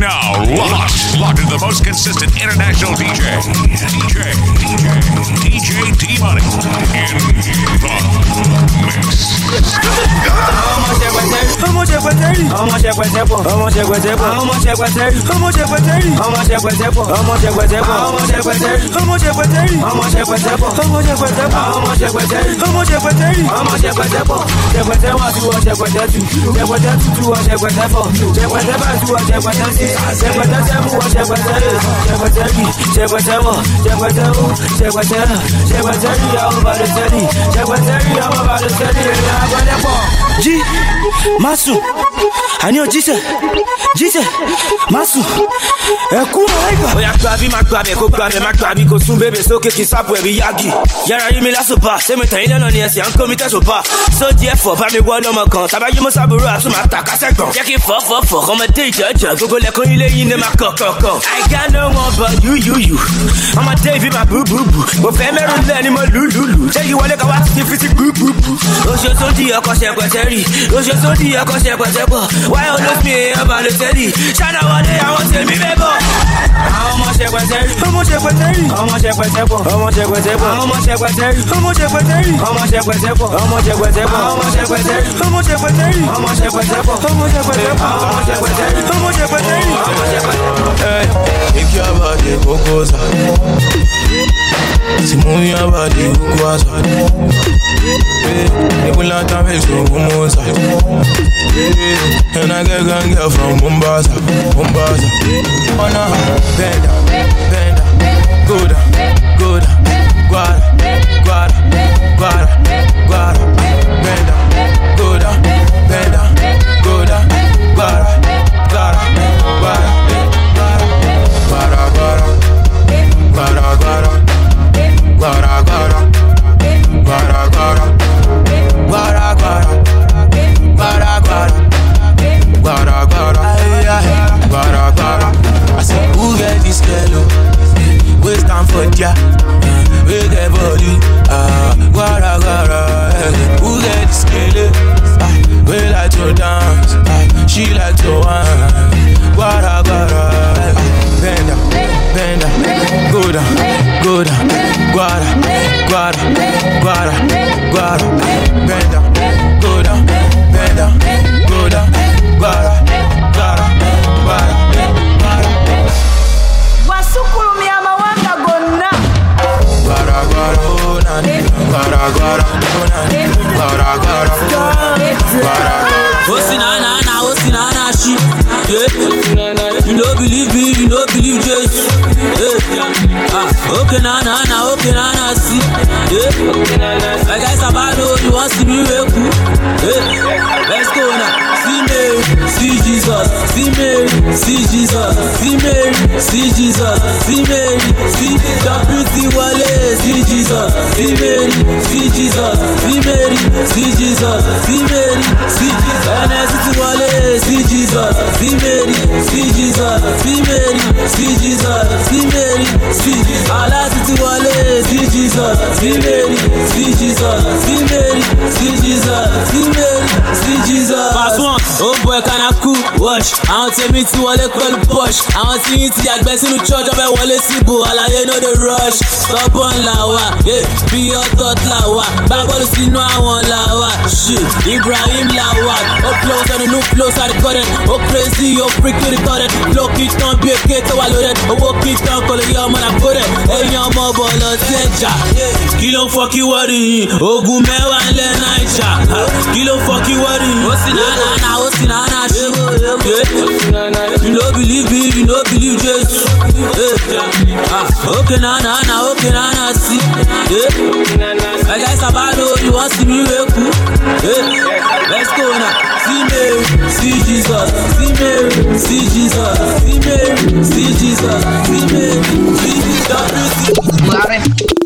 now locked, locked into the most consistent international DJ, DJ, DJ, DJ T Money in the mix. Ọmọ ṣẹ̀pẹ̀ sẹ́rí. Ọmọ ṣẹ̀pẹ̀ sẹ́rí. Ọmọ ṣẹ̀pẹ̀ sẹ́pọ̀. Ọmọ ṣẹ̀pẹ̀ sẹ́pọ̀. Ọmọ ṣẹ̀pẹ̀ sẹ́rí. Ọmọ ṣẹ̀pẹ̀ sẹ́rí. Ọmọ ṣẹ̀pẹ̀ sẹ́pọ̀. Ọmọ ṣẹ̀pẹ̀ sẹ́pọ̀. Ọmọ ṣẹ̀pẹ̀ sẹ́rí. Ọmọ ṣẹ̀pẹ̀ sẹ́rí. Ọmọ ṣẹ̀pẹ̀ sẹ́pọ̀. Ọmọ ṣẹ̀pẹ̀ sẹ́pọ̀. Ọmọ ṣẹ̀pẹ̀ sẹ́rí. Ọmọ ṣẹ̀pẹ̀ sẹ́rí. Ọmọ ṣẹ̀pẹ̀ sẹ́pọ̀. Ṣẹ̀pẹ̀ sẹ́wọ̀n tí wọ́n ṣẹ̀pẹ̀ sẹ́tù. Ṣẹ̀pẹ̀ sẹ́tù tí wọ́n ṣẹ̀pẹ̀ sẹ́fọ̀. Ṣẹ̀pẹ̀ sẹ́fà tí wọ́n ṣẹ̀pẹ̀ sẹ́sì ṣẹpẹtẹ sẹ́mu wọ́n ṣẹpẹtẹ rè ṣẹpẹtẹ bì ṣẹpẹtẹ wọ̀ ṣẹpẹtẹ wù ṣẹpẹtẹ rà ṣẹpẹtẹ rí ọmọ bàdé sẹ́ni ṣẹpẹtẹ rí ọmọ bàdé sẹ́ni èrè àgbẹ̀dẹ̀pọ̀. Má sùn àní ò jíṣẹ́ jíṣẹ́ má sùn ẹ̀kú ọ̀rẹ́gbà. ó yà gba bí má gba bẹ̀ kó gba bẹ̀ má gba bí kò sún bébè sókè kí sápò ẹ̀rí yági. yàrá yí mi lásùpà sẹ́mi tẹ̀yìn lẹ́nà ni ẹ̀sìn à ń kó mi tẹ̀sùn pa. sóòjì ẹ̀fọ́ bá mi wọ́ lọ́mọ kan tàbá yí mọ́sàbúrò àtún máa ta kásẹ̀ gbọ̀n. jẹ́ kí fọ́fọ́fọ́ ọmọdé ìjọ́jọ́ gbogbo lẹ́kùn ilé yín ní máa kọ̀ kọ̀kọ̀. I got no one but you you you. ọmọdé ìbí máa bú bú bú. mo fẹ́ mẹ́rù lẹ́ ni mo lù lù lù. ṣé ìwọlé kan wá ti fi sí gbúgbúgbú. oṣooṣo di ọkọ̀ sódì ẹ̀kọ́ ṣẹpẹ̀ṣẹpọ̀ wáyé olófin èèyàn bá lè tẹ́lì ṣáná wọlé àwọn tèmi mẹ́bọ̀. àwọn ọmọ ṣẹpẹtẹrì. ọmọ ṣẹpẹtẹrì. ọmọ ṣẹpẹtẹpọ̀. ọmọ ṣẹpẹtẹpọ̀. ọmọ ṣẹpẹtẹrì. ọmọ ṣẹpẹtẹrì. ọmọ ṣẹpẹtẹpọ̀. ọmọ ṣẹpẹtẹpọ̀. ọmọ ṣẹpẹtẹrì. ọmọ ṣẹpẹtẹrì. ọmọ ṣẹpẹtẹpọ̀. ọmọ ṣẹpẹtẹpọ̀. ọmọ ṣẹpẹtẹrì. ọmọ ṣẹpẹtẹrì. ọmọ ṣẹpẹtẹpọ̀. ẹ ìkí abàdé kókó sá. Hey, take your body. Si abadi, Uguasa. Hey, they will not have it, so Gumosa. Hey, and I get gang girl from Mombasa, Mombasa. Oh no, bend down, bend down, go down, go down, wash àwọn tèmi ti wọlé pẹ̀lú push àwọn tí yín ti yàgbẹ́ sínú church ọbẹ̀ wọlé síbò àlàyé no dey rush stubborn là wà yeah, bí ọ̀tọ̀ là wà gbá bọ́ọ̀lù sínú àwọn là wà shit Ibrahim là wà ó flow sẹ́nu new flow sáré kọ́rẹ́ ó crazy ó freak to the current flow kì í tán bí èké tó wà lórí ẹ̀ owó kì í tán kò lè yọ ọmọ náà kó rẹ̀ ẹ̀yin ọmọ bọ̀ lọ sí ẹ̀jà kí ló ń fọ́ kí wọ́n rí yín ogun mẹ́wàá ńlẹ̀ náìjà kí ló ń fọ́ kí wọ́n rí yín ó sì náà náà náà ó sì náà náà ṣe. You no believe me, you no believe Jesus. Yeah. Ah, okay, na na na, okay, na na see. Yeah. Guys are bad, oh, you want see me real cool. Yeah. Let's go now. See Mary, see Jesus. See Mary, see Jesus. See Mary, see Jesus. See Mary, see Jesus.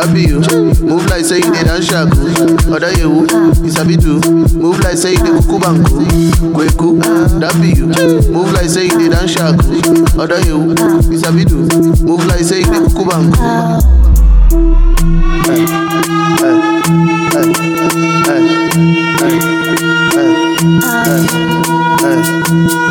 that you. Move like say they dance shaku. Oda yewu, isabi do. Move like say they kuku banku. Kweku, that you. Move like say they dance shaku. Oda yewu, isabi do. Move like say they kuku banku. Hey, hey, hey, hey, hey, hey, hey, hey.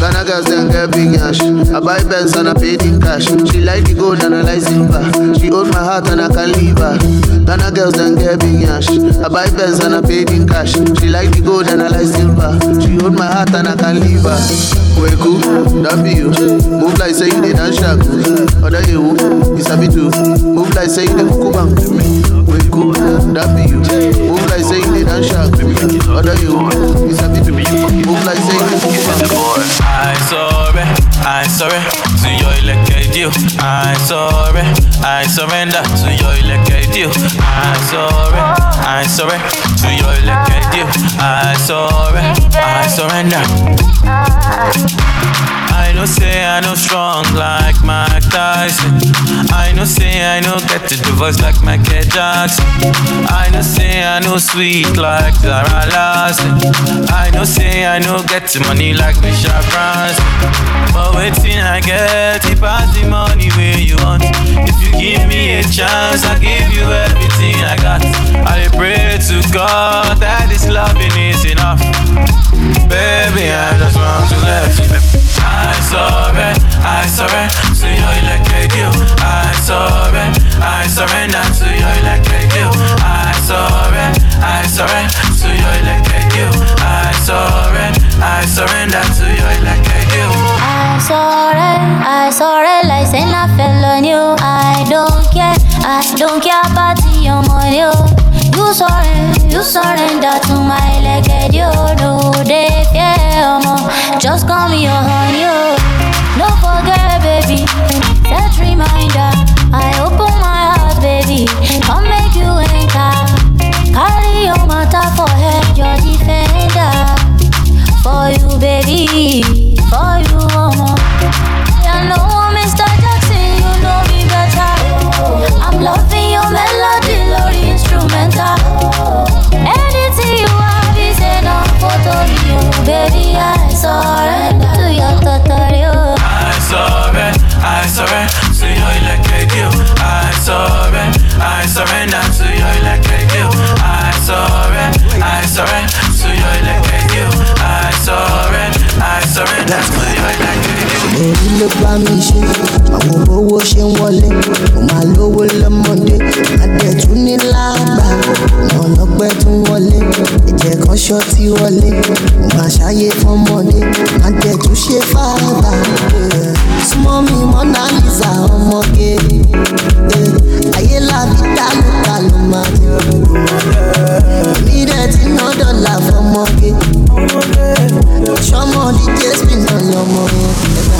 Ghana girls then get big ash. I buy Benz and I pay the cash. She like the gold and I like silver. She hold my heart and I can't leave her. Ghana girls then get big ash. I buy Benz and I pay the cash. She like the gold and I like silver. She hold my heart and I can't leave her. Kweku, that be you. Move like say you did and shaku. Other you, oh, you sabi too. Move like say you did kuku bang. Kweku, that be you. Move like say you did and shaku. Other you, you sabi sorry, I sorry to your elected you. I sorry, I surrender to your elected you. I sorry, I sorry to your elected you. I sorry, I surrender. I know say I know strong like Mike Tyson. I know say I know get to the voice like Michael Jackson. I know say I know sweet like Zara Larsson. I know say I know get to money like Michelle Branson. But waiting I get it pass the money where you want. If you give me a chance, I give you everything I got. I pray to God that this loving is enough. Baby, I just want to let you. I sorry, I surrender to your electric you. I sorry, I surrender to your electric you. I sorry, I surrender to your electric you. I sorry, I surrender to your electric you. I sorry, I sorry, like saying I fell on you. I don't care, I don't care about your money. You surrender, you surrender to my leg, you know they fear more. Just call me your honey. Oh. Don't forget, baby. Set reminder. I open my heart, baby. Come make you enter. Carry your matter for head, your defender. For you, baby. surrender. That's èyí ló bá mi ṣe. Àwọn owó ṣe ń wọlé. Mo máa lówó lọ́mọdé. Àdẹ̀tún ní láàgbà ọmọ ọlọ́pẹ́ tún wọlé. Ẹ̀jẹ̀ kan ṣọ́ọ̀tì wọlé. Mo máa ṣàyè fọmọdé àdẹ̀tún ṣe fàgbà súnmọ́ mi mọ́nà lisa ọmọge ayé làbí dálùkà ló máa ti mi dẹ̀ ti ná dọ́là fọmọge sọmọ díje spin náà ni ọmọ yẹn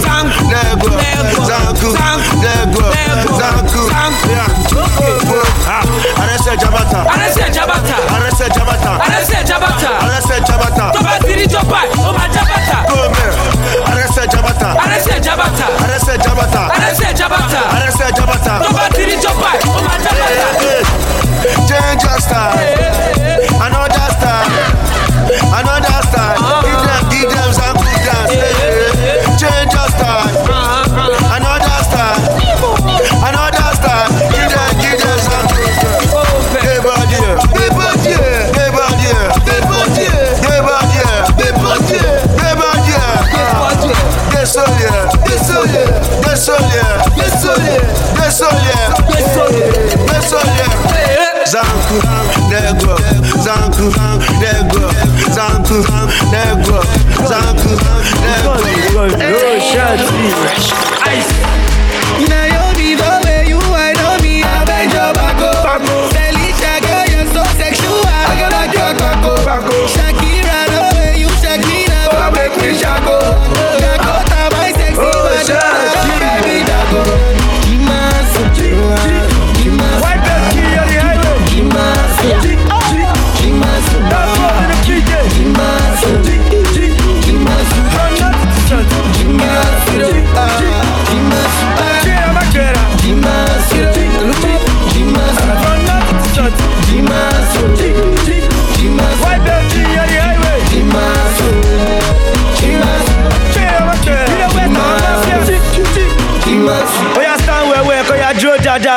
Franco. zamknął niego, Ice. Now you be the way you I know me, I beg your back up. Felicia girl, you're so sexual. I gotta like your cock. Shakira, the way you shake me now, make me shackle.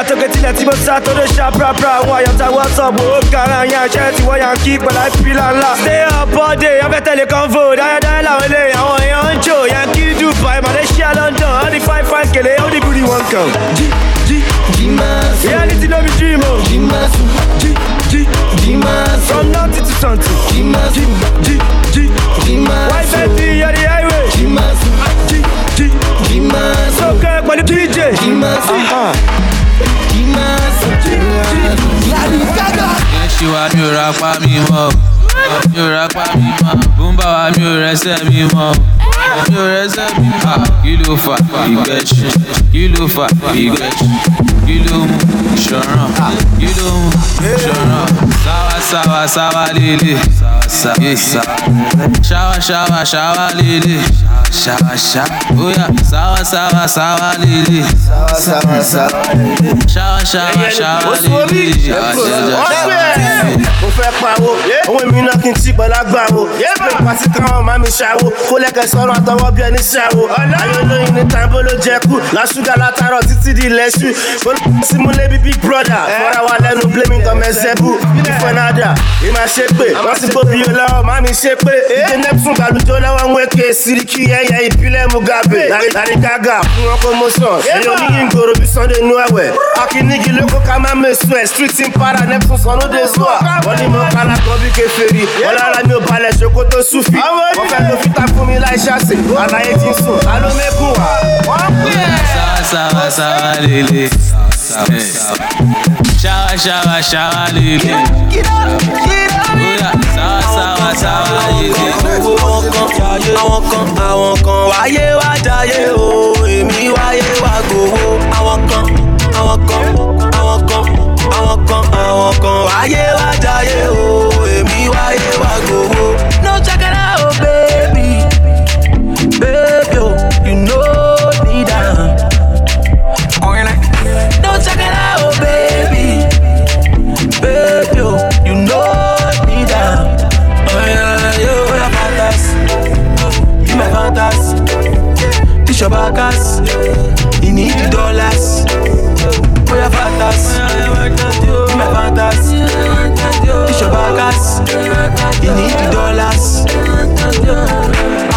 tó ketílẹ̀ tí mo sá tó lè ṣá prapra àwọn àyàtà whatsapp ó kára yan iṣẹ́ tí wọ́n yàn kí pẹ̀lá ìpìlà ńlá. stay up all day ọbẹ̀ tẹ̀lé convo dáadáa làwọn ilé àwọn èèyàn ń jò yan kí dubai malaysia london all the fine fine kele How the booty one come? G G jí máa sùn. reality no be dream o. jí máa G jí jí jí from nothing to something. jí máa G jí jí jí máa sùn. wáyé fẹ́ di highway. jí máa G jí jí jí máa sùn. sókè pẹ̀lú dj. jí máa sùn wa mi ò ra pa mi mọ́. Wa mi ò rẹsẹ̀ mi mọ́. Mi ò rẹsẹ̀ mi mọ́. Kí ló fà ìgbẹ́sì? Kí ló fà ìgbẹ́sì? Kí ló mú ìṣọ̀ràn? Kí ló? Sáwá sáwá sáwá lélẹ̀. Sáwá sáwá sáwá lélẹ̀. Sáwá sáwá bóyá sáwá sáwá sáwá lélẹ̀. Sáwá sáwá sáwá lélẹ̀. ọ̀rẹ́ mo fẹ́ pawó. Owó mi náà kí n tí pẹ̀lú agbáwo spray pàtí káwọn máa mi ṣàwó. Kó lẹ́kẹ̀ sọ́run àtọwọ́ bí ẹni ṣàwó. Ayé olóyin ní tàǹbó ló jẹ kú lásùgà látàárọ̀ títí di ilẹ̀ ṣù símúlé bí big brother. Fọ́ra wa lẹ́nu blaming ọmọ ẹsẹ̀ bù ìfọ̀nàdà ìmà ṣe pé. Wọ́n ti gbó bí olówó má mi ṣe pé. Ìdè neptune gbàlùjọ lọ́wọ́ ń wéke síríkì ẹyẹ ìbílẹ̀ mugabe. Lárí gágà fún wọn promotion èèyàn ní ìgboro bí sunday inú ẹ̀wẹ̀ akínnígi lóko ká má mẹ́sùn ẹ̀. Street in para neptune sanu de zua wọ́n ní mo kálá kan bí kẹfẹ́rì wọ́n lára mi ò balẹ̀ ṣoko tó súfì wọ́n fẹ́ lo fita fún mi láì ṣàṣì. Àlàyé ti sùn. Alómẹ́kùn wá. wọ́n pè é. Sawa sawa lele. Shawa shawa shawa lele. Oya sawa sawa sawa lele. àwọn kan àwọn kan wáyé wá jayé o èmi wáyé wá gbowó àwọn kan àwọn kan àwọn kan àwọn kan àwọn kan wáyé wá jayé o èmi wáyé wá gbowó. You need the dollars. Oh, my fantasy. This your backus. You need the dollars.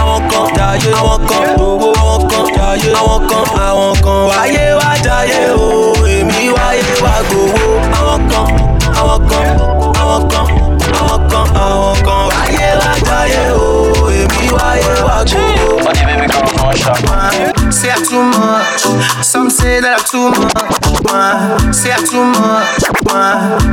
Àwọn kan jayé, àwọn kan owó, àwọn kan jayé, àwọn kan, àwọn kan wáyé wá jayé o, èmi wáyé wá gbowó. Àwọn kan, àwọn kan, àwọn kan, àwọn kan, àwọn kan wáyé wá jayé o, èmi wáyé wá. Say I too much, some say that I'm too much. Say I too much,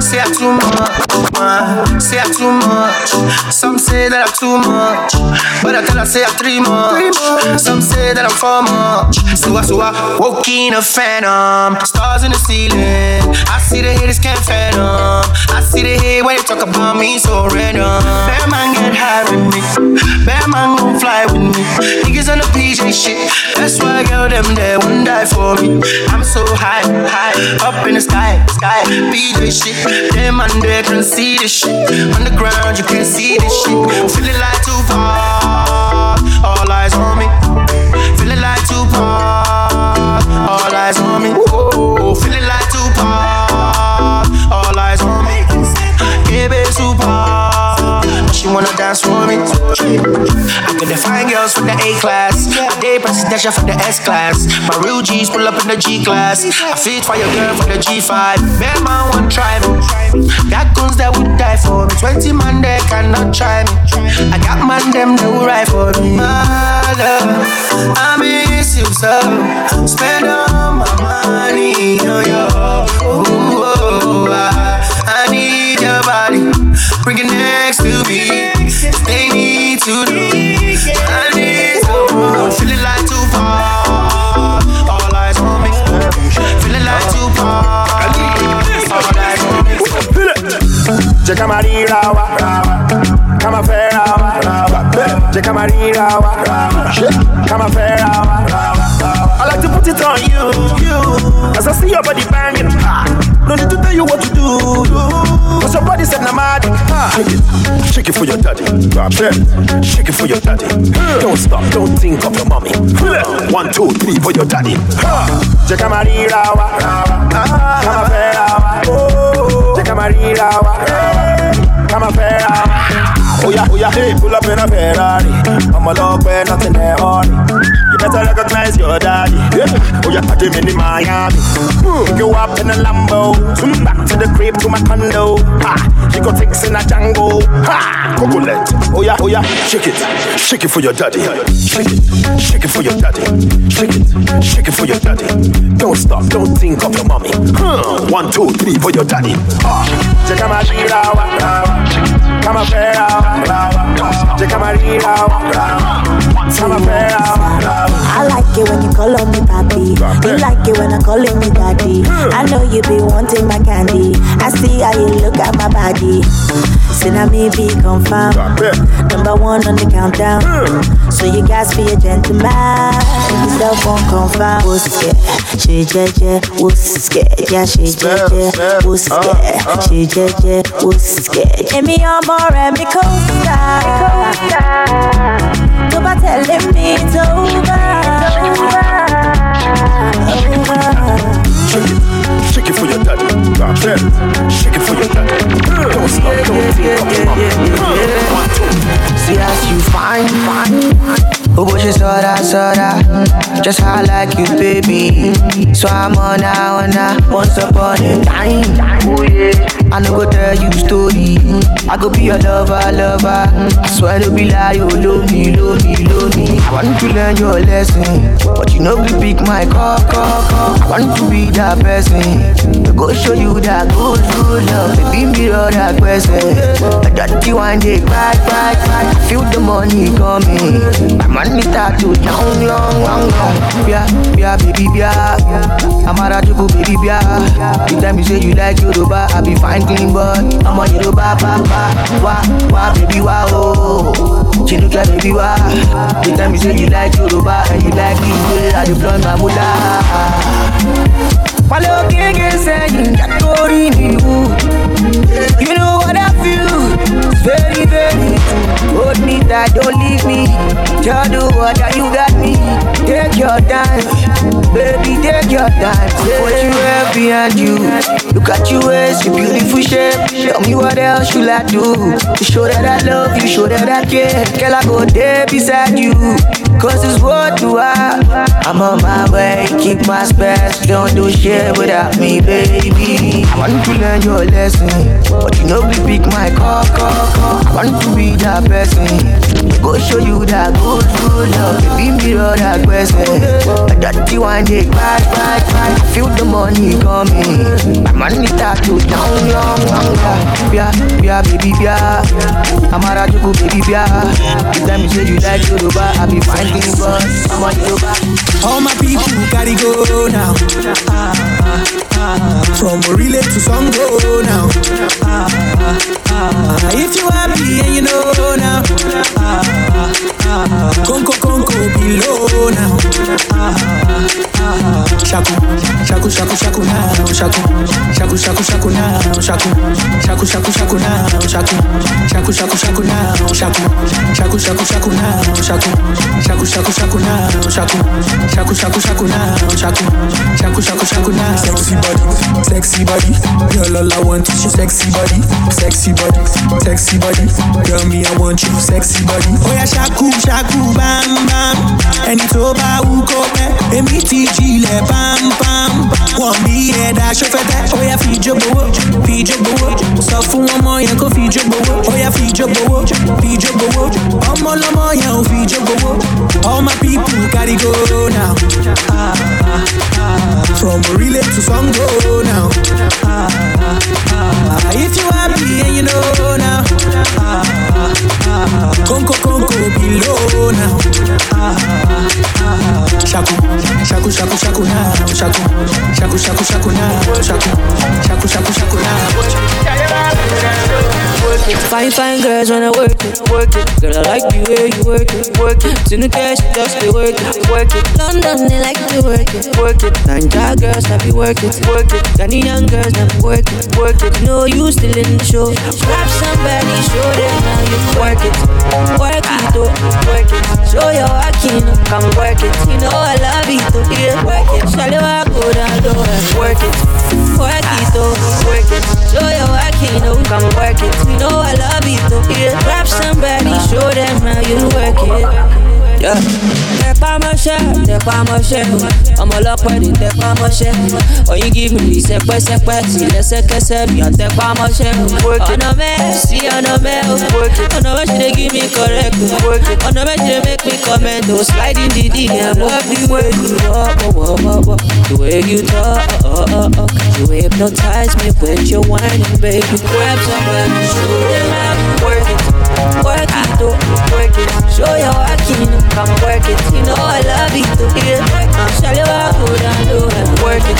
say I too much, say I too much. Some say that I'm too much, but I tell her say I'm three much. Some say that I'm four much. So I, so I woke in a phantom, stars in the ceiling. I see the haters can't fathom. Talk about me so random. Bear man get high with me, bear man gon' fly with me. Niggas on the PJ shit, that's why girl them there won't die for me. I'm so high, high, up in the sky, sky. PJ shit, them man there can see this shit. On the ground you can't see this shit. Feeling like too far, all eyes on me. Feeling like too far, all eyes on me. Whoa, feeling like too far, I could define girls with the A class. I date presidential for the S class. My real G's pull up in the G class. I fit for your girl for the G5. Bad man won't try me. Got guns that would die for me. 20 man they cannot try me. I got man them that will ride for me. My love, I miss you so. Spend all my money on your. Ooh, oh, oh, oh I, I need your body. Bring it ríra wa ká máa fẹ́ra wa. I like to put it on you, you. As I see your body banging, no need to tell you what to do. Cause your body said. Ah. Shake it, shake it for your daddy. Drop it, shake it for your daddy. Don't stop, don't think of your mommy. One, two, three for your daddy. Ah. Jẹ́ ká máa ríra wa, ká máa fẹ́ra wa. Oya, oya, hey, pull up in a Ferrari. I'm a log where nothing there hurry. You better recognize your daddy. Yeah. Oya, I came in Miami. Pick you up in a Lambo. Zoom back to the crib to my condo. Ha, you got things in a Django. Ha, coconut. Oya, oya, shake it, shake it for your daddy. Shake it, shake it for your daddy. Shake it, shake it for your daddy. Don't stop, don't think of your mommy. Huh. One, two, three for your daddy. Ah, check out my shirawa. Come on, fair Check out my Come on, fair I like it when you call on me papi. You like it when I call on me daddy. I know you be wanting my candy. I see how you look at my body. Say now me be confirmed. Number one on the countdown. So you guys be a gentleman. Yourself won't confirm. What's scared? She jeje. What's scared? Yeah, she jeje. What's uh, scared? Uh. She jeje. What's scared? Emi ọmọ rẹ̀ mi kò sá. Tó bá tẹ̀lé mi it's over. Shake it for your daddy. Drop it. Shake it for your daddy. Don't stop, don't think of your mommy. One, two. See as you fine, fine. Oh, but she saw that dollar. Just how I like you, baby. So I'm on now, on now. Once upon a time. Oh yeah. I no go tell you story. I go be your lover, lover. I swear to be like you, oh, love me, love me, love me. I want to learn your lesson, but you know we pick my call, call, call. I want to be that person. To go show you that good, good love. Baby, mirror that question. I dirty one day, cry, cry, cry. Feel the money coming. My money start to long, long, long, long. Yeah, yeah, baby, yeah. I'm a rajuku, baby, yeah. You tell me say you like Yoruba, I be fine, clean, but I'm a Yoruba, papa. Wah, wah, baby, wah, oh. Chinuka, baby, wah. You tell me say you like Yoruba, and you like the way I deploy my mullah. Wale okege sẹ́yìn játórí mi wú. You know what I feel? It's very very true. Hold me tight, don't leave me. Just do what you got me. Take your time, baby, take your time. What you have behind you. Look at you waist, your beautiful shape. Tell me what else should I do to show that I love you, show that I care. Girl, I go there beside you. Cause it's what you are. I'm on my way, keep my space. Don't do shit without me, baby. I want to learn your lesson. But you know, we pick my call, call, call. I want to be that person. Go show you that good, good love. Baby, mirror that question. A dirty one day, cry, cry, cry. Feel the money coming. My money start to down, down, down, down. Yeah, baby, yeah. I'm a rajuku, baby, yeah. You tell me say you like Yoruba, I be I'm a Yoruba. All my people gotta go now. From Orile to Songo now. If you happy and you know now. Conco Conco below now. Shaku, shaku, shaku, shaku now. Shaku, shaku, shaku, shaku now. Shaku, shaku, shaku, shaku now. Shaku, shaku, shaku, shaku now. Shaku, shaku, shaku, shaku now. Shaku, shaku, shaku, shaku now. Shaku, shaku, shaku, shaku now. Shaku, shaku, shaku, shaku now. Sexy body, sexy body. Girl, all I want is your sexy body, sexy body, sexy body. Girl, me I want you, sexy body. Oh yeah, shaku, shaku, bam, bam. Ẹni tó bá wù kó pẹ́, èmi ti jilẹ̀ bam, bam. Wọ́n bí ẹ̀dá ṣọ́fẹ́tẹ́. Ó yá fi ijó gbowó, fi ijó gbowó. Sọ fún ọmọ yẹn kó fi ijó gbowó. Ó yá fi ijó gbowó, fi ijó gbowó. Ọmọ ọlọ́mọ yẹn ò fi ijó gbowó. All my people gotta go now. Ah, ah, ah. From Orile to Songo now. Ah, if you happy and you know now. Ah, Conco Conco below now. Ah, shaku, shaku, shaku, shaku now. Shaku, shaku, shaku, shaku now. Shaku, shaku, shaku, shaku now. Fine, fine girls wanna work it, work it. Girl, I like the way you work it, work it. Sinu cash, just be work it, work it. London, they like to work it, work it. Nanja girls, I be work it, work it. Ghanaian girls, them work it, work it. No, you still in the show. Grab somebody, show them how you work it, work it, oh, work it. Show your working, come work it. You know I love it, oh, yeah, work it. Shall you go down low and work it, work it, oh, work it. Show your working, come work it. You know I love it, oh, yeah. Grab somebody, show them how you work it. Yeah. Tẹpá mọ́ṣẹ́, tẹpá mọ́ṣẹ́, ọmọ ọlọ́pẹ́ ní tẹpá mọ́ṣẹ́. Oyin give me the sẹpẹ́sẹpẹ́, sí lẹ́sẹ̀kẹsẹ̀ bí ọ̀n tẹpá mọ́ṣẹ́. Ọ̀nà mẹ́, sí ọ̀nà mẹ́ o. Ọ̀nà mẹ́ ṣe dey give me correct o. Ọ̀nà mẹ́ ṣe dey make me comment o. Slide in the DM, the way walk, oh, oh, oh, oh. the way you talk, oh, oh, oh, oh. You hypnotize me with your whining, baby. Grab somebody, show them how you work it. Work it, oh, work it. Show your working, Come work it. You know I love it. to hear. I'm shallow, I hold on to it. Work it.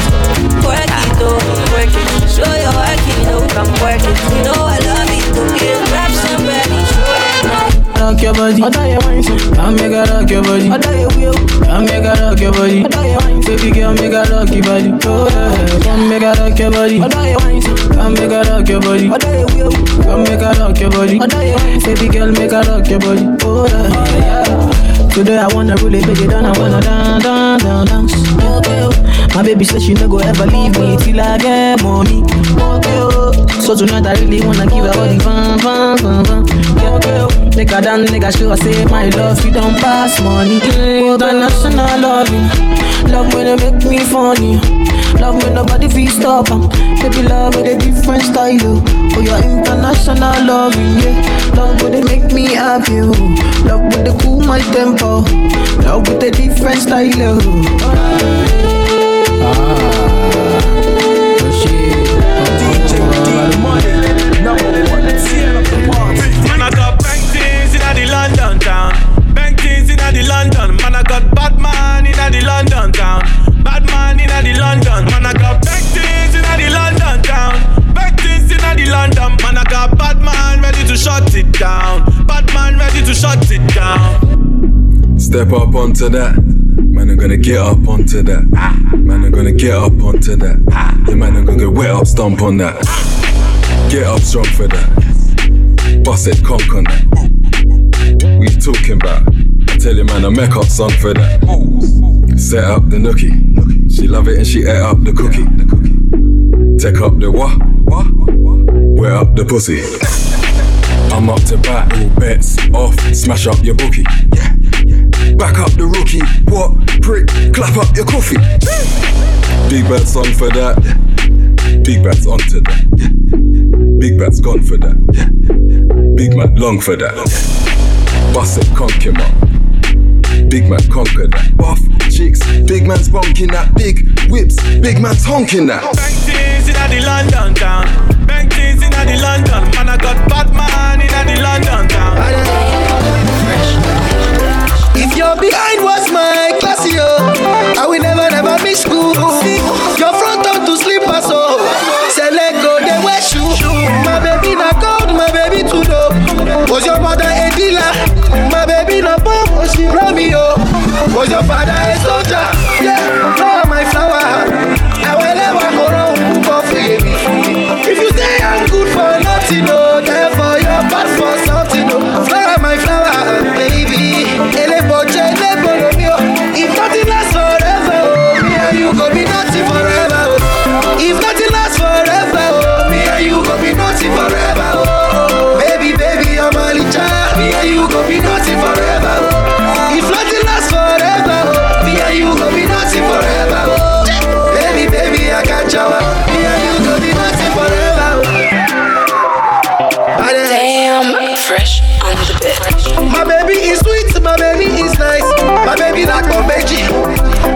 Work it, though. Work it. Show your work, you do. Come work it, You know I love you to hear. Grab somebody, show it now rock your body. Other your wine, I make her rock your body. Other your will, I make her rock your body. Other your wine, baby girl, make her rock your body. Oh yeah, come make her rock your body. Other you wine, come make her rock your body. Other you will, come make her rock your body. Other you wine, baby girl, make her rock your body. Oh yeah. Today I wanna really take it down, I wanna down, dance. My baby said she no go ever leave me till I get money. Oh. So tonight I really wanna give her all the fun, fun, fun, fun. Yeah, oh. Make her dance, make her show her say my love, you don't pass money. Oh, international loving, love when they make me funny. Love when nobody feel stop am. Baby love with a different style. oh. Oh, your international loving, yeah. Love when they make me happy. oh. Love when they cool my tempo. Love with a different style. I Step up onto that. Man, I'm gonna get up onto that. Man, I'm gonna get up onto that. Yeah, man, I'm gonna get wet up, stomp on that. Get up strong for that. Bust it, conk on that. You talking about? I tell you, man, I make up song for that. Set up the nookie. She love it and she ate up the cookie. Take up the what? Wet up the pussy. I'm up to bat, all bets off. Smash up your bookie. Back up the rookie. What? Prick, clap up your coffee. Big bad song for that. Big bad's onto that. Big bad's gone for that. Big man long for that. Bust it, conk him up. Big man conquer that. Buff chicks, big man's bonking that. Big whips, big man's honking that. Bank things in the London town. Bank things in the London. Man, I got Batman in the London town. If your behind was my class, yo, I will never, never miss school. Your front up to slippers, oh, so say let go, they wear shoe. My baby na gold, my baby too dope. Was your mother a dealer? My baby na bomb, was she Romeo? Oh. Was your father a soldier? Yeah, flower my flower. I will never go wrong, for you. If you say I'm good for nothing, no, My baby is sweet, my baby is nice. My baby like my veggie.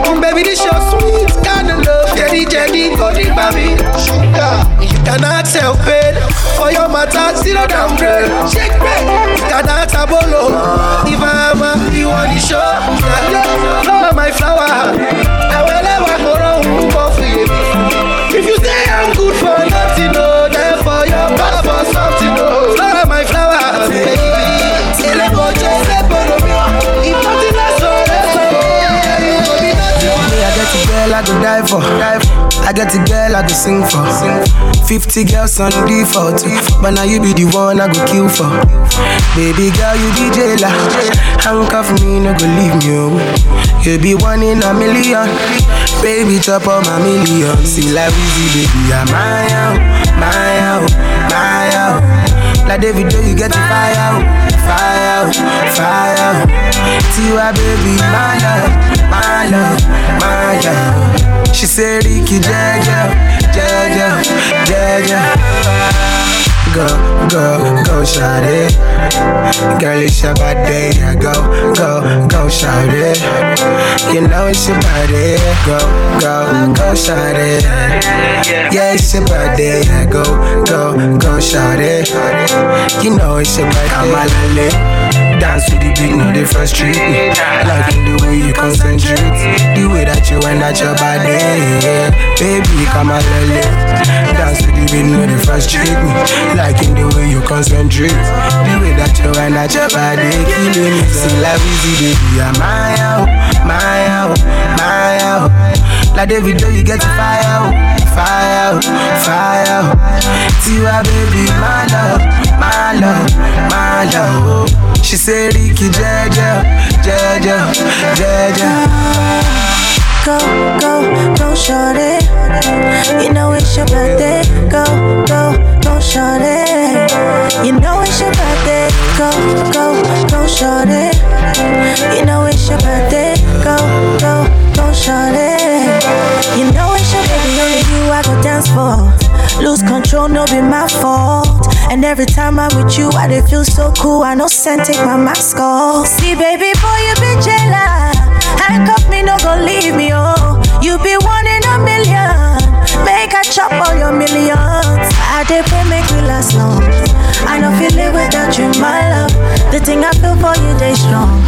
Um, baby, this your sweet kind of love. Jenny, Jenny, golden baby. Sugar, you cannot help it. For your matter, zero down girl. Shake break, you cannot abolo. If I'm a, you want the show. Yeah, yeah. Flower, my flower. I will die for. I get a girl I go sing for. 50 girls on default. But now you be the one I go kill for. Baby girl, you be jailer. Handcuff me, no go leave me. Oh. You be one in a million. Baby, top of my million. See, like easy, baby, I'm my out, my out, my out. Like David, you get the fire out, fire fire. Tiwa, baby, my love, my love, my love. She said, Ricky, Jaja, Jaja, Jaja. Go, go, go, shout it. Girl, it's your body. Yeah, Go, go, go, shout it. You know it's your body. Go, go, go, shout it. Yeah, it's your body. Yeah, Go, go, go, shout it. You know it's. Come on, lale. Dance to the beat, no, they frustrate me. Like the way you concentrate. The way that you wind at your body. Yeah. Baby, come on, lale. Dance to the beat, no, they frustrate me. Like in the way you concentrate. The way that you wind at your body. Killing me. See, baby. I'm oh, my out, my out, my out. Like David, you get fire out, fire out, fire out. Tiwa, baby, my love, my love, my love. She said, Ricky, Jaja, Jaja, Jaja. Go, go, go, shorty. You know it's your birthday. Go, go, go, shorty. You know it's your birthday. Go, go, go, shorty. You know it's your birthday. Go, go, every time I'm with you, I dey feel so cool. I know send take my mask off. See, baby boy, you be jealous. Handcuff me, no go leave me, oh. You be one in a million. Make I chop all your millions. I dey pray make we last long. I know feel live without you, my love. The thing I feel for you, they strong.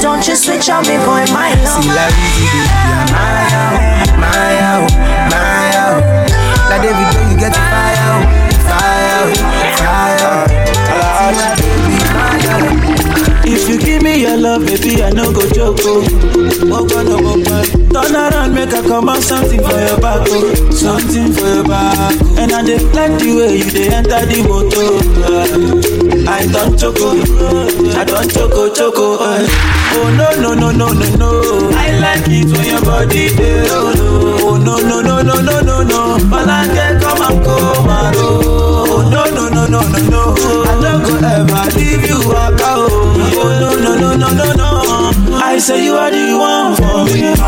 Don't you switch on me, boy, my love. See la easy baby, my out, my out, my oh. Give me your love, baby, I no go joke. Oh. Mopa no mopa. Turn around, make I come out something for your back. Oh. Something for your back. And I dey like the way you dey enter the motor. Uh, I don't choco. I don't choco choco. Uh. Oh no no no no no no. I like it when your body dey roll. Oh no no no no no no no no no no no no. I don't go ever leave you waka oh. Oh no no no no no no. I say you are the one for me. Oh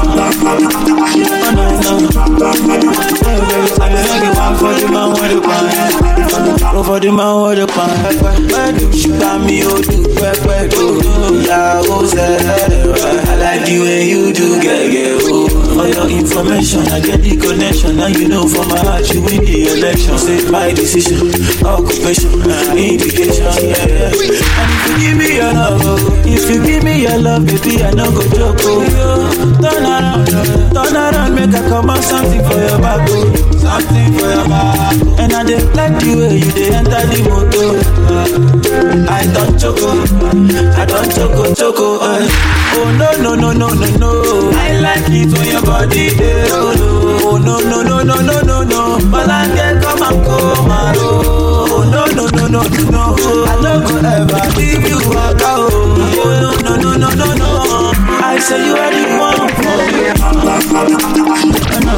no no. The one for the man with the pan. Oh for the man with the me oh do pepe oh, do. Yeah, oh I like the way you do get oh. For your information, I get the connection. Now you know for my heart you win the election. Say my decision, occupation, indication. Yeah. And if you give me your love, oh, if you give me your love, baby, I no go joke. Oh, turn around, turn around, make I come out something for your back, oh, something for your back. Oh. And I dey like the way you dey enter the motor. I don't choco, oh. I don't. Oh no no no no. I like it when your body roll. Oh no no no no no no no. Malake come and come and oh no no no no no. I don't go ever leave you waka oh. Oh no no no no no no. I say you are the one for me. Oh no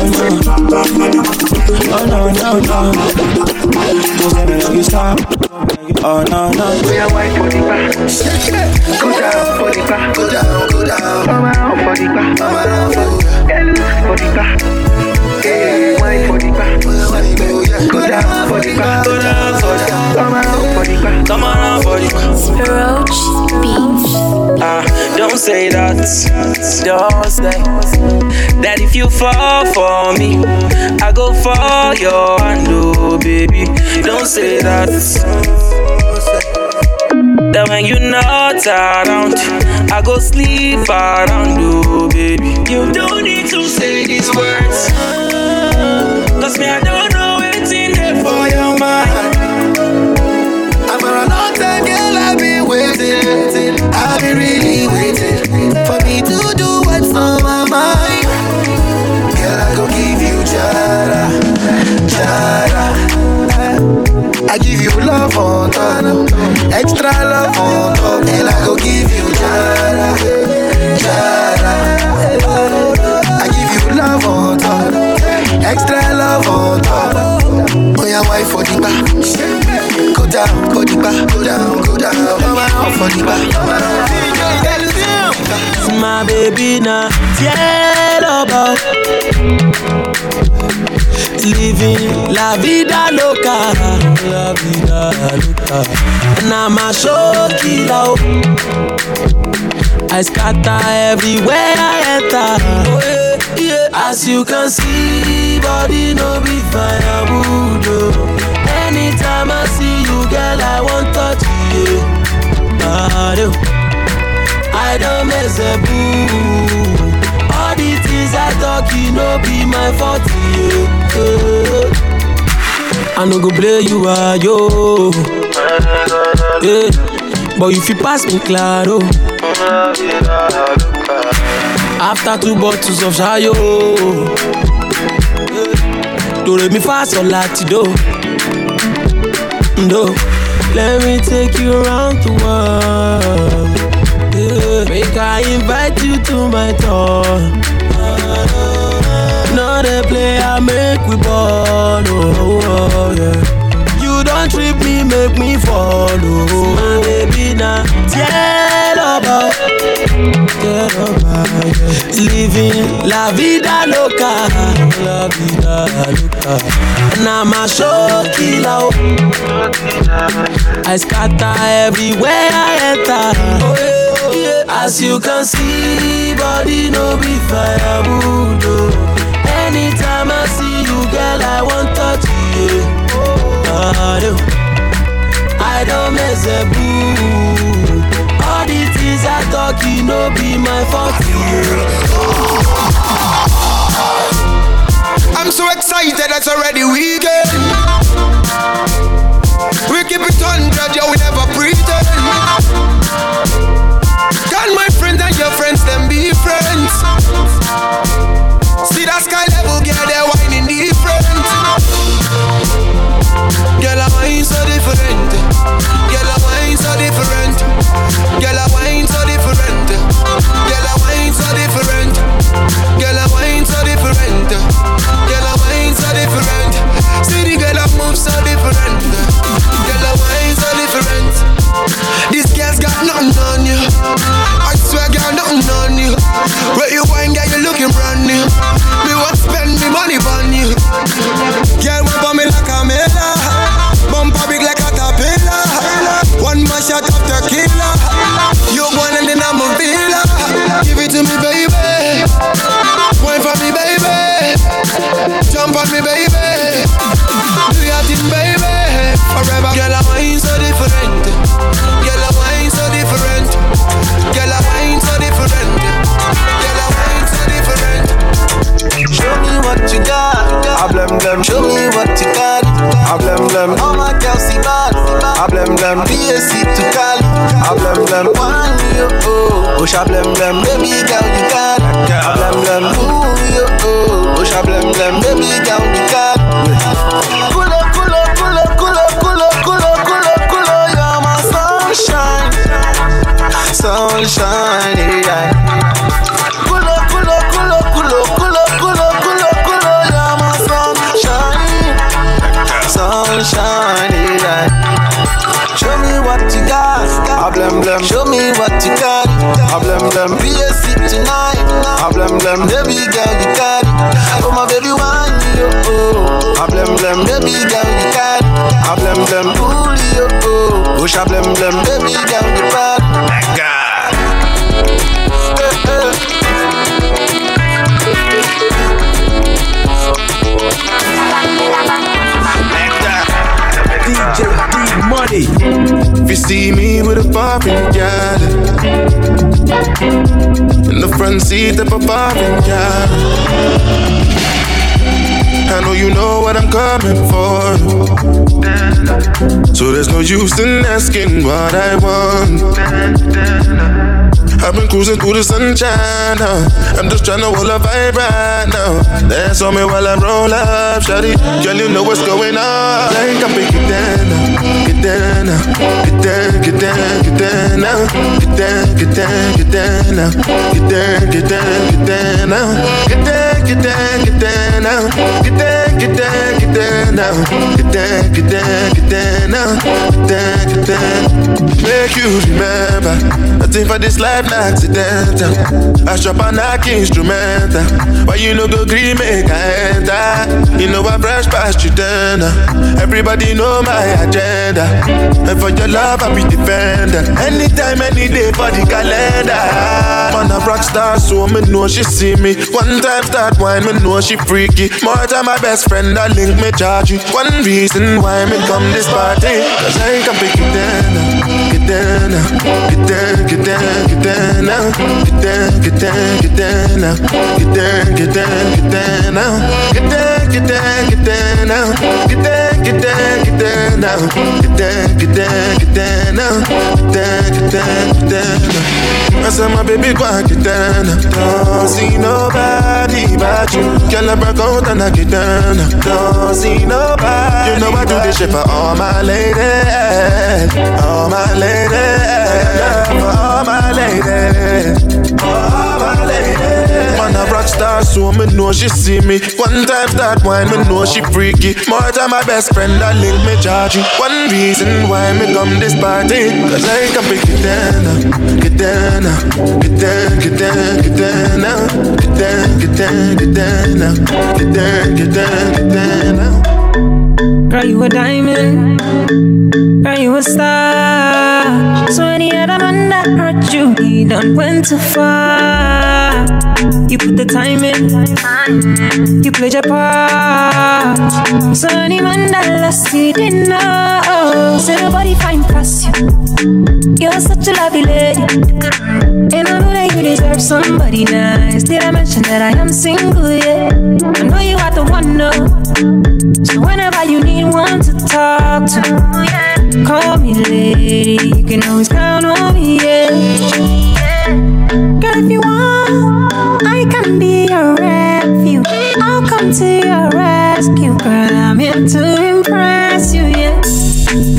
no. Oh no no no. Don't say me you stop. Oh no no. We are white for the. Go down for the. Go down, go down. Come for the. Come for the white for the Beach. Ah, don't say that. Don't say that if you fall for me, I go for your hand, oh baby. Don't say that. That when you not around, I go sleep around, oh baby. You don't need to say these words, cause me I don't know what's in there for your mind. And for a long time, girl, I've been waiting. I've been really waiting for me to do what's on my mind. Girl, I go give you jara, jara. I give you love on top, extra love on top. Girl, I go give you jara, jara. I give you love on top, extra love on top. Oh, yeah, wife for the back. Go down, go the back, go down, go down. Come on, for the back. My baby now, yellow boy. Living la vida loca, la vida loca. Now my show killer. I scatter everywhere I enter. Oh, yeah, yeah. As you can see, body no be firewood. Oh. Anytime I see you, girl, I want touch you. Ah, do. I don't mess a boo. All the things I talk, you know, be my fault. Yeah. I no go play you are yo. Yeah. But if you pass me claro. After two bottles of shayo. Do re mi fa sol lati do. Do. Let me take you around the world. Yeah. Make I invite you to my door. Play make we ball, oh, oh yeah. You don't trip me, make me follow, oh, oh. baby now. Tell about, tell about, yeah. living la vida loca, la vida loca. Now my show killer, oh. I scatter everywhere I enter. Oh, yeah. As you can see, body no be firewood. Oh. Anytime I see you, girl, I want touch you. Oh, no. I don't mess a boo. All the things I talk, you know, be my fault. I'm so excited, it's already weekend. We keep it 100, yo, we never pretend. Girl, I wine so different. Blem. Show me what you got. I blem blem. All my girls see bad. I blem blem. BAC to Cali. I blem blem. One you oh. Push I blem blem. Baby girl you got. I blem blem. Ooh you oh. Push I blem blem. Baby girl you got. Pull up, pull up, pull up, pull up, pull up, pull up, pull up, pull up. You're my sunshine, sunshine, yeah. Blem blem. Show me what you got, I blem blem. BSC tonight, I blem blem. Baby girl, you got it. Oh my baby, one oh. you oh. I blem blem, baby girl, you got it. I blem blem, pull you oh. Push I blem blem, baby girl, you you see me with a foreign gal in the front seat of a foreign gal, I know you know what I'm coming for. So there's no use in asking what I want. I've been cruising through the sunshine now. I'm just trying to hold a vibe right now. Dance on me while I roll up, shawty. Girl, you know what's going on. Like I pick it down now. Get down now. Get down, get down, get down now. Get down, get down, get down now. Get down, get down, get down now. Get down, get down, get down now. Get down, get down, get down now. Get down, get down, get down now. Get down, get down. Make you remember. Nothing for this life, not accidental. I shop and knock instrumental. Why you no go green make I enter? You know I brush past you uh. Everybody know my agenda. And for your love, I be defender. Anytime, any day for the calendar. Man, a rock star, so me know she see me. One time start wine, me know she freaky. More time, my best friend, I link me charge you. One reason why me come this party. Cause I can pick uh, get down, uh, get down, get down, get down now. Get down, get down, get down now. Get down, get down, get down now. Get down, get down, get down now. Get down, get down, get down now. Get down, get down, get down now. Get down, I said my baby go and get down. Don't see nobody but you. Girl, I break out and I get down. Don't see nobody. You know I do this shit for all my ladies, all my ladies, for all my ladies, all my ladies. Star, so me know she see me. One time start wine, me know she freaky. More time my best friend that link me charge One reason why me come this party, cause I can pick it down, get down, get down, get down, get down, get down, get down, get down, get down, get down, get down. Girl, you a diamond. Girl, you a star. So any other man that hurt you, he done went too far. You put the time in, you played your part. So any man that lost you didn't know. Say nobody find past you. You're such a lovely lady. And I know that you deserve somebody nice. Did I mention that I am single? Yeah. I know you are the one, no. So whenever you need one to talk to, call me lady. You can always count on me, yeah. Girl, if you want, I can be your refuge. I'll come to your rescue, girl. I'm here to impress you, yeah.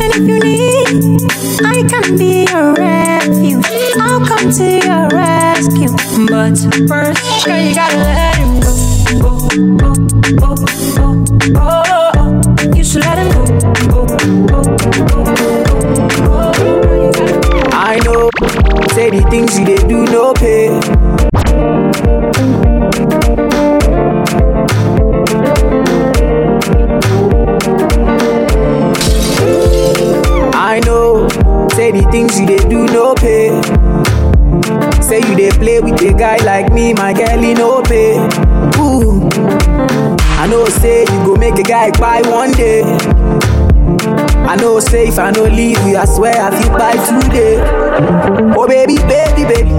And if you need, I can be your refuge. I'll come to your rescue. But first, girl, you gotta let him go. Go, go, go, go, oh. Things you they do no pay. I know, say the things you they do no pay. Say you they play with a guy like me, my girl, he no pay. Ooh, I know, say you go make a guy buy one day. I know, say if I no leave you, I swear I feel by today. Oh baby, baby, baby,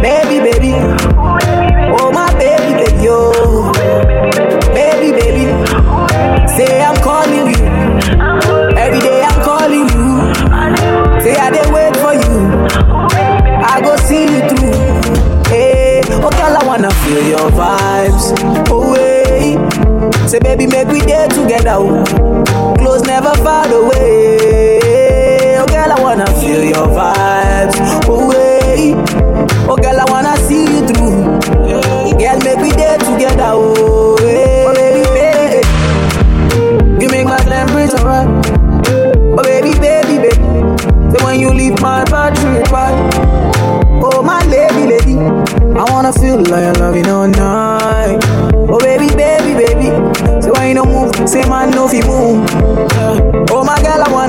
baby, baby, oh my baby, baby, oh, baby, baby. Say I'm calling you every day. I'm calling you. Say I did wait for you. I go see you through. Hey, oh girl, I wanna feel your vibes. Oh hey, say baby, make we day together. Oh. Never far away. Oh girl, I wanna feel your vibes. Oh hey, oh girl, I wanna see you through. Girl, make we day together. Oh, eh. oh hey, oh baby, baby, you make my. Oh baby, baby, baby. When you leave. Oh my lady, lady. I wanna feel like I love you all night. Oh baby, baby, baby. So when you don't move, say man no fi move.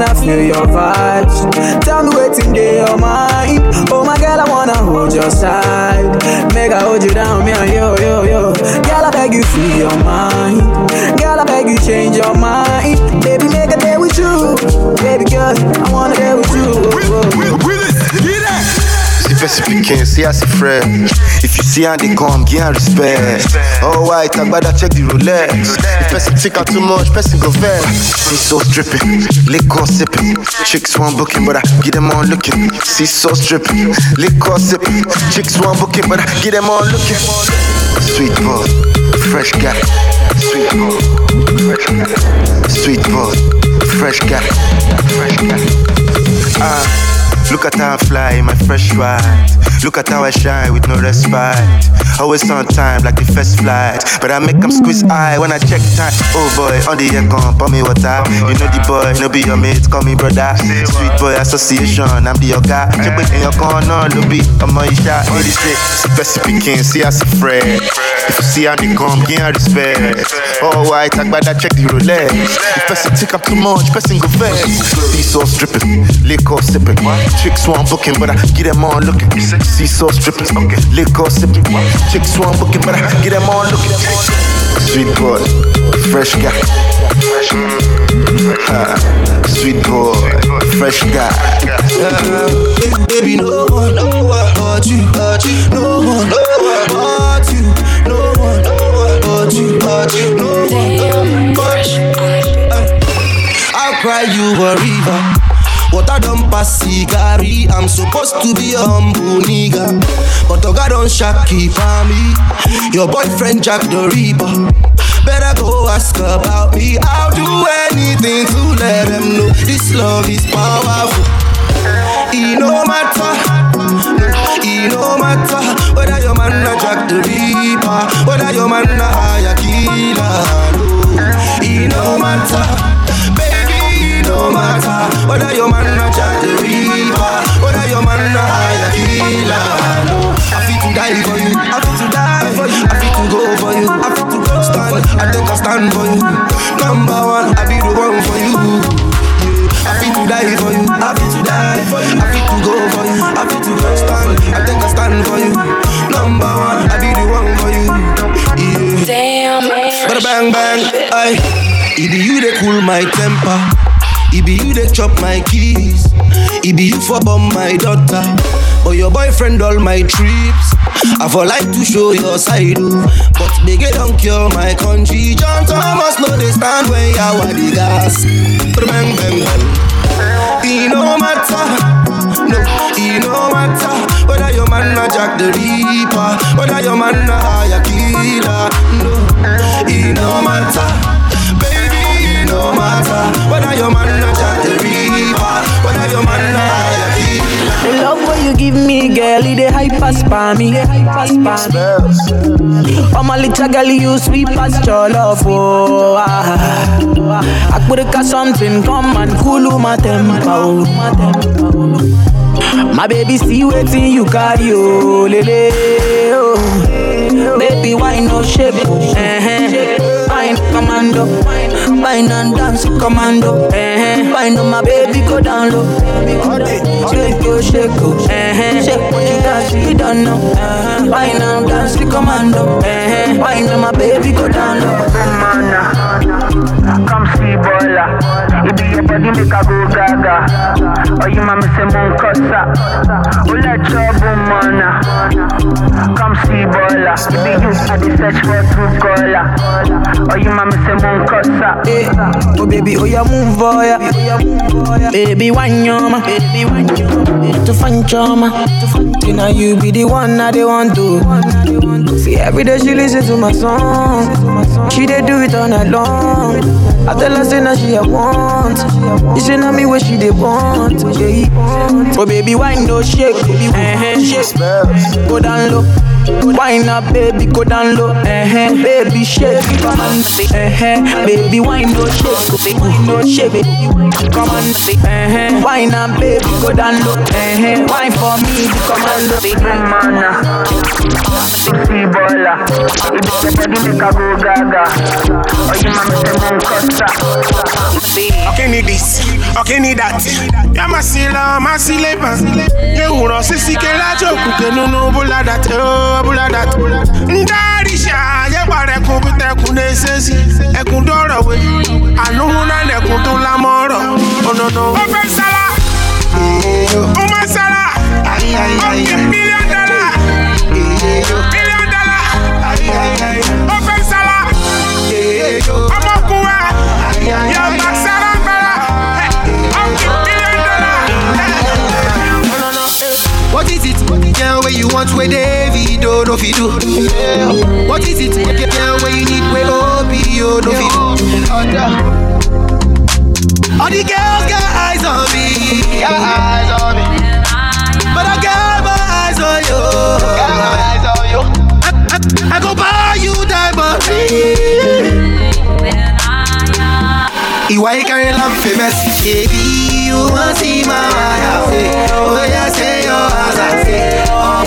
Wanna feel your vibes. Tell me what's in your mind. Oh my girl, I wanna hold your side. Make I hold you down, me and yo, yo, yo. Girl, I beg you free your mind. Girl, I beg you change your mind. Baby, make a day with you. Baby girl, I wanna Person pikin, see as a friend. If you see how they come, give her respect. Oh white, I better check the Rolex. If person take out too much, person go vex. See so stripping, liquor sipping. Chicks want booking, but I get them all looking. See so stripping, liquor sipping. Chicks want booking, but I get them all looking. Sweet boy, fresh guy. Sweet boy, fresh guy. Sweet boy, fresh guy. Fresh guy. Ah. Look at how I fly my fresh ride. Look at how I shine with no respite. Always on time like the first flight. But I make them squeeze eye when I check time. Oh boy, on the air come, pour me water. You know the boy, no be your mate, call me brother. Sweet boy association, I'm the guy. Check in your corner, no be your shot. It is it, best speaking, see as a friend. If you see how they come, her respect. Oh white, I better check the Rolex. If person take up too much, person go vex. See so stripping, liquor sipping. Chicks want booking, but I get them all looking. See so stripping, liquor sipping. Chicks want booking, but I get them on looking. Sweet boy, fresh guy. Ah, sweet boy, fresh guy. Baby, no one, no one but you, but you, no one, no one but you, no one, no one but you, but you, no one, but you. I'll cry you a river. Water don't pass cigari. I'm supposed to be a humble nigga. But Oga don't shaky for me. Your boyfriend Jack the Reaper. Better go ask about me. I'll do anything to let them know this love is powerful. It no matter, It no matter whether your man a Jack the Ripper, whether your man a higher killer. No, it no matter, no matter whether your man a Jack the Ripper, whether your man a higher killer. No, I fit to die for you. I fit to die for you. I fit to go for you. I fit to go stand. I take a stand for you. Number one, I be the one for you. I fit to die for you. I fit to die for you. I fit to go for you. I fit to go stand. I take a stand for you. Number one, I be the one for you. Yeah. Damn, Bada bang bang. Aye. It be you that cool my temper. It be you that chop my keys. It be you for bomb my daughter. But your boyfriend all my trips. I for like to show your side, oh. but big don't cure my country. John Thomas no they stand when you are the gas. Bang bang bang. It no matter, no, it no matter whether your man a Jack the Reaper, whether your man a higher killer. No, it no matter, whether your man a Jack the whether your man killer. The love what you give me, girl, it a hype as for me. Oh my little girl, you sweet as your love, oh. ah. I could have something come and cool my tempo. My baby, see waiting you carry, oh, lele, oh. Baby, why no shape, oh, eh, Wine commando, wine and dance commando, eh, Wine on my baby, go down low. Shake, oh, shake, oh, eh, Shake what you got, you don't know. uh Wine and dance commando, eh, Wine on my baby, go down low. Come see baller. Be your body make a go gaga. Or you mama say mon kosa. Oh let trouble mana. Come see baller. It be you I dey search for true caller. Or you mama say mon kosa. Eh, oh baby, oh yeah, move ya. Baby, wine your ma, baby, wine your To find find you know you be the one I they want to. See every day she listen to my song, she they do it all night long. I tell her say now she a want, you say now me where she they want, yeah. Oh baby, wine no shake, uh-huh, shake, go down low. Wine up, baby, go down low. Uh-huh. Baby, shake it, come on. Uh-huh. Baby, wine no shake, baby, no shake it. Come on, uh-huh. Wine up, baby, go down low. Uh-huh. Wine for me, come on, Mana. See baller. It be your body make a go gaga. Or you mama say mon Okay, need this, Okay, need that. Yá máa sí lọ, máa sí lébà. Yé wùrọ̀ sísí ké lájọ òkùnkè nínú búládà tẹ ó búládà tẹ. Ndari ṣá yẹ parẹ́kun bí tẹkun lè ṣe sí. Ẹkùn dọ̀rọ̀ wé. Ànúhùn náà lẹ̀kùn tó lámọ̀rọ̀. Ònàdó. Ó fẹ́ sálá. Ó máa sálá. Ọ̀kẹ́ mílíọ̀nù dọ́là. Mílíọ̀nù dọ́là. Ó fẹ́ sálá. Ọmọkùnrin. Yàgbà sára gbára. Ọ̀kẹ́ mílíọ̀nù dọ́là. What is it? Girl, where you want where David oh, no fit do. What is it? Girl, where you need where Obi oh, no fit do. All the girls got eyes on me. Got eyes on me. But I got my eyes on you. Got my eyes on you. I, I, I go buy you diamond ring. Ìwà ìkànnì love famous. Baby, you want see my wife? Oh yeah, say your answer. Almost say your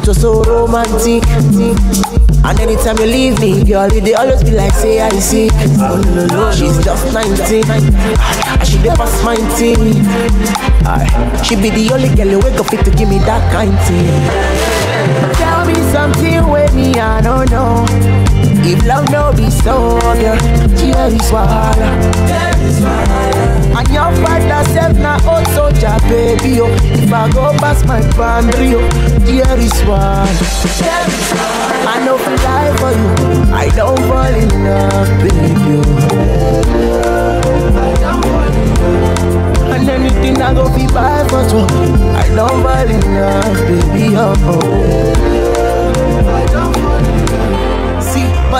It was so romantic. And anytime you leave me, girl, they always be like, say I sick. Oh, She's just 19. And she never pass 19. Aye. She be the only girl you wake up fit to give me that kind thing. Tell me something with me, I don't know. If love no be so, girl, here is. And your father self na old soldier, baby, oh. If I go past my boundary, oh, here is one. I know fi lie for you, I don't fall in love, baby. oh. And anything I go fi buy for two, I don't fall in love, baby. Oh, oh.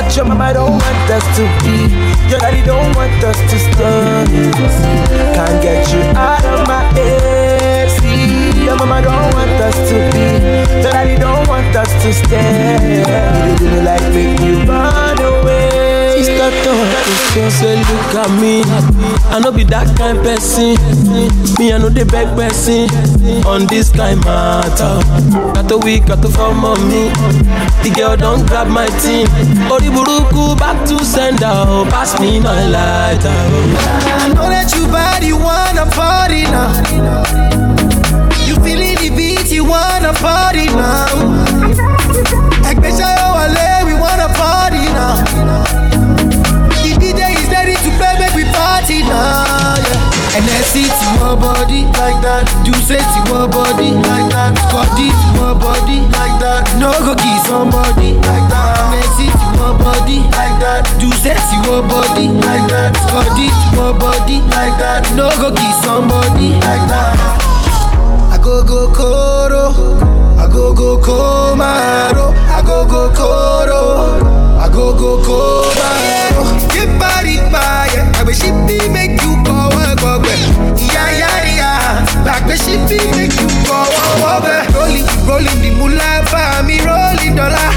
See, your mama don't want us to be, your daddy don't want us to stay. Can't get you out of my head. To say look at me I no be that kind person. Me I know the beg person. On this kind matter. Got a week, got to form on me The girl don't grab my team. Ori buruku back to sender oh, Pass me my lighter oh. I know that you bad, you wanna party now. You feeling the beat, you wanna party now. Ekpesha yo we wanna party now. Now. Yeah. And then see to your body like that. Do say to your body like that. Body to your body like that. No go kiss somebody like that. And then see to your body like that. Do say to your body like that. Body to your body like that. No go kiss somebody like that. I go go koro, I go go komaro, I go go koro, I go go komaro. Get body fire, I wish be make you go work. Yeah yeah yeah, like the shit be make you go oh, oh, oh, work back. Rolling, rolling the moolah for me, rolling dollar.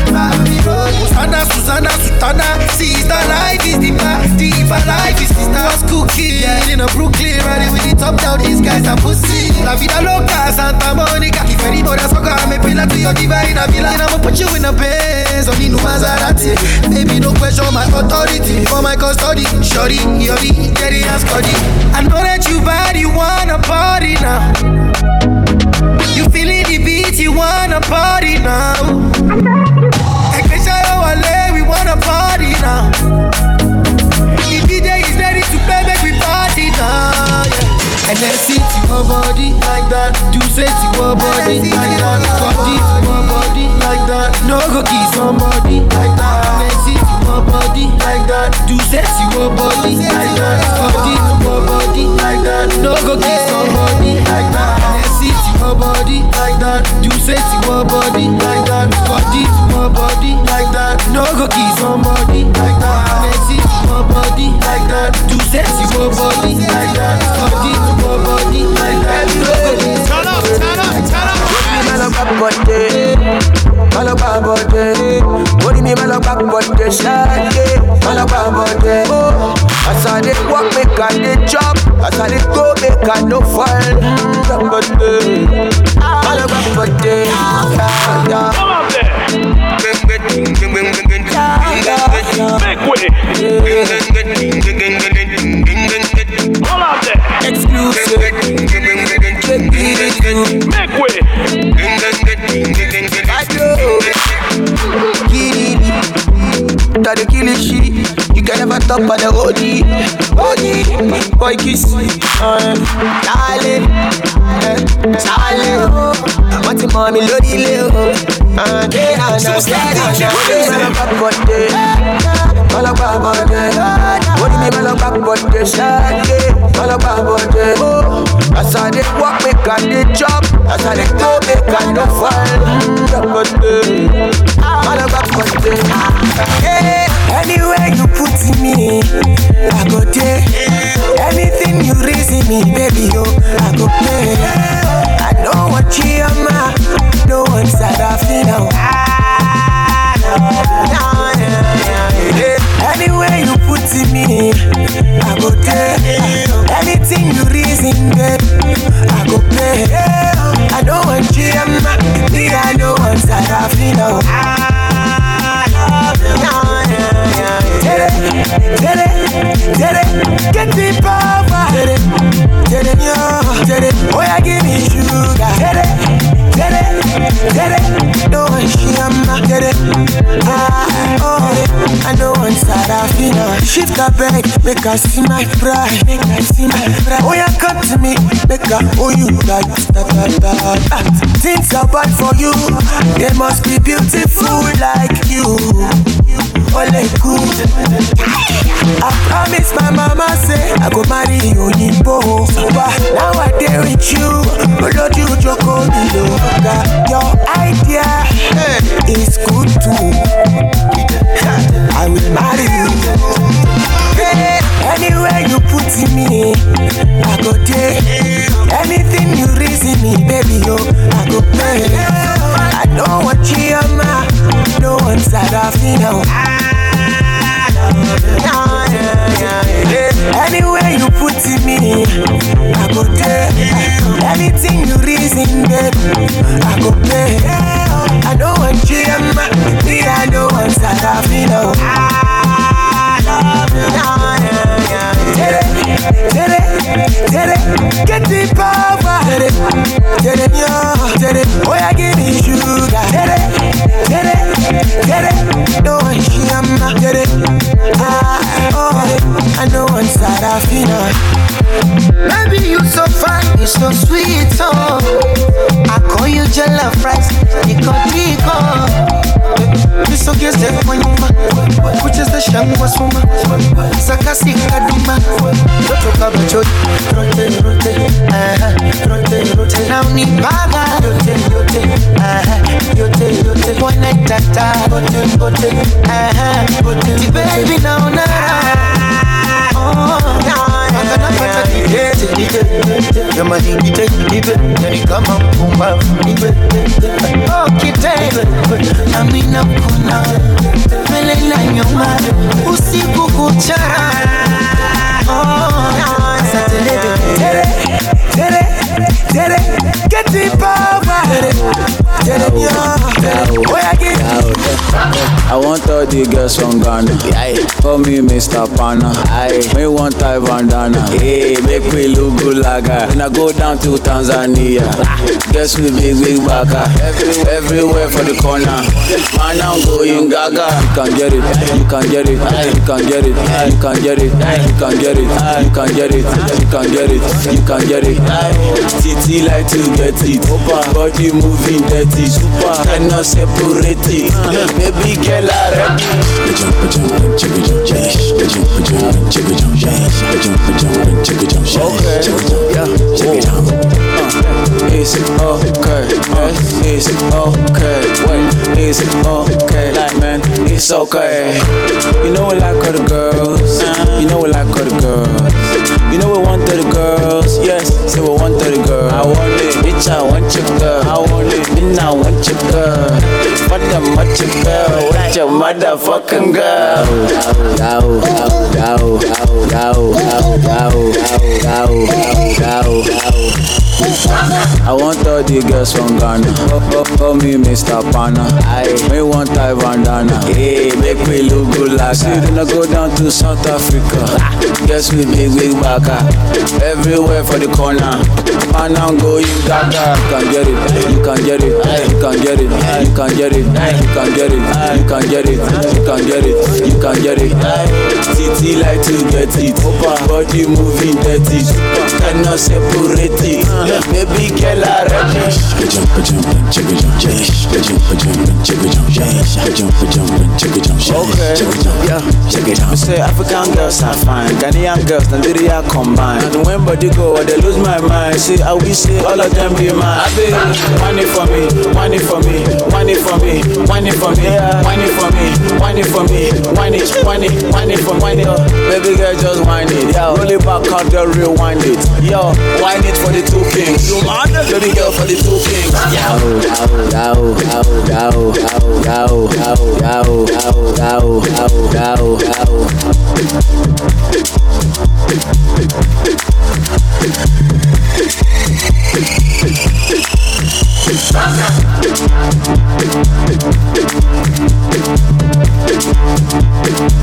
Susanna, Susanna, Sutana, sister life is party, for life is sister. Was cooking, yeah, in a Brooklyn, riding with the top down, these guys are pussy. La vida loca, Santa Monica, if any more soccer, I'm a pillar to your divine villa. And I'ma put you in a Benz, on the new Maserati. Baby, no question my authority, for my custody. Shorty, yori, get it scotty. I know that you bad, you wanna party now. You feeling the beat, you wanna party now. Wale, oh, we wanna party now. The DJ is ready to play, make we party now. Yeah. Sit that. No go somebody like that. And then sit body like that. Do say to body like that. Body to your body like that. No go kiss Turn up, turn up, turn up. Melo papote, melo papote. Body me melo papote, shake, melo papote. As I dey walk, make I dey chop. As I dey go, make I no fall. Papote, melo papote. Yeah, yeah. Come Make way. Hold on there. Exclusive. Make way. I do. That the killing shit. You can never top of the OG. OG, boy kiss. Uh, darling, eh, darling. What's your mommy lodi leo? Uh, day and night, day you mean mala papote? Shake, mala papote. Oh. As I dey walk, make I dey chop. I dey go, make I no fall. Anywhere you put me, I go there. Anything you reason me, baby, yo, I go play. Make her see my pride. Make her see my pride. Oh yeah, come to me, make her oh you like da da da. Ah, Things are bad for you, they must be beautiful like you. Ole good. I promise my mama say I go marry you in Oyinbo. But now I dey with you, But Lord you Joko. Your idea is good too. I will marry you. Anywhere you put me, I go there. Anything you reason me, baby, yo, I go play. I know what you are, ma. No one's out of me now. Anywhere you put me, I go there. Anything you reason, baby, I go play. I know what you are, ma. Me, I know one's out of me now love you. Yeah, yeah, yeah. Get get the power. tere, tere, yo, oh, give me sugar. tere, tere, tere. No one shama. tere, ah, oh, I know one side I feel Baby, you so fine, you so sweet, oh. I call you jealous, fries, you call Nisogeze kwa nyuma, kucheza shangwa suma, sakasi kaduma, toto kama choti, rote rote, aha, rote rote, na unibaga, yote yote, aha, yote yote, wanaitata, gote gote, aha, gote, ti baby naona raha, oh, napenda penda nipende nipe jamani nite nipe yani kama mpumbavu nipe okitele nami nakuna mbele na nyuma usiku kucha oh, satelebe tere tere tere ketipavu I want all the girls from Ghana. Call me Mr. Pana. Me want Thai bandana. Hey, make me look good like a. When I go down to Tanzania, guess we big big baka. Every, everywhere for the corner. Man, I'm going gaga. You can get it. You can get it. You can get it. You can get it. You can get it. You can get it. You can get it. You can get it. TT like to get it. Body moving dirty. Super. Cannot separate it. Baby girl, I ready. Okay, yeah, Is it okay? Uh, is it okay? Wait, is it okay? Like man, it's okay. You know we like all the girls. You know we like all the girls. You know we want all the girls. Yes, say we want all the girls. I want it, bitch. I want your girl. I want it, and I want your girl. What the much your girl? What your motherfucking girl? Go, go, go, go, go, go, go, go, go, go, go. I want all the girls from Ghana. Oh, oh, call me Mr. Pana. I me want Thai bandana. Hey, make me look good like See, then I go down to South Africa. Guess we big big baka. Everywhere for the corner. Man, I'm going gaga. You can get it. You can get it. You can get it. You can get it. You can get it. You can get it. You can get it. You can get it. TT like to get it. Body moving dirty. Cannot separate it. Baby I ready. Okay, yeah. Me say African girls are fine, Ghanaian girls, Nigeria combine. And when body go, I dey lose my mind. See, I will say all of them be mine. I be it for me, it for me, it for me, it for me, it for me, it for me, it, whine it for it. Baby girl, just whine it. Roll it back out there, rewind it. Yo, whine it for the two kings. You mad? Baby girl for the two kings. Yo, yo, yo, yo, yo, yo, yo, yo, yo, yo, yo, yo. Big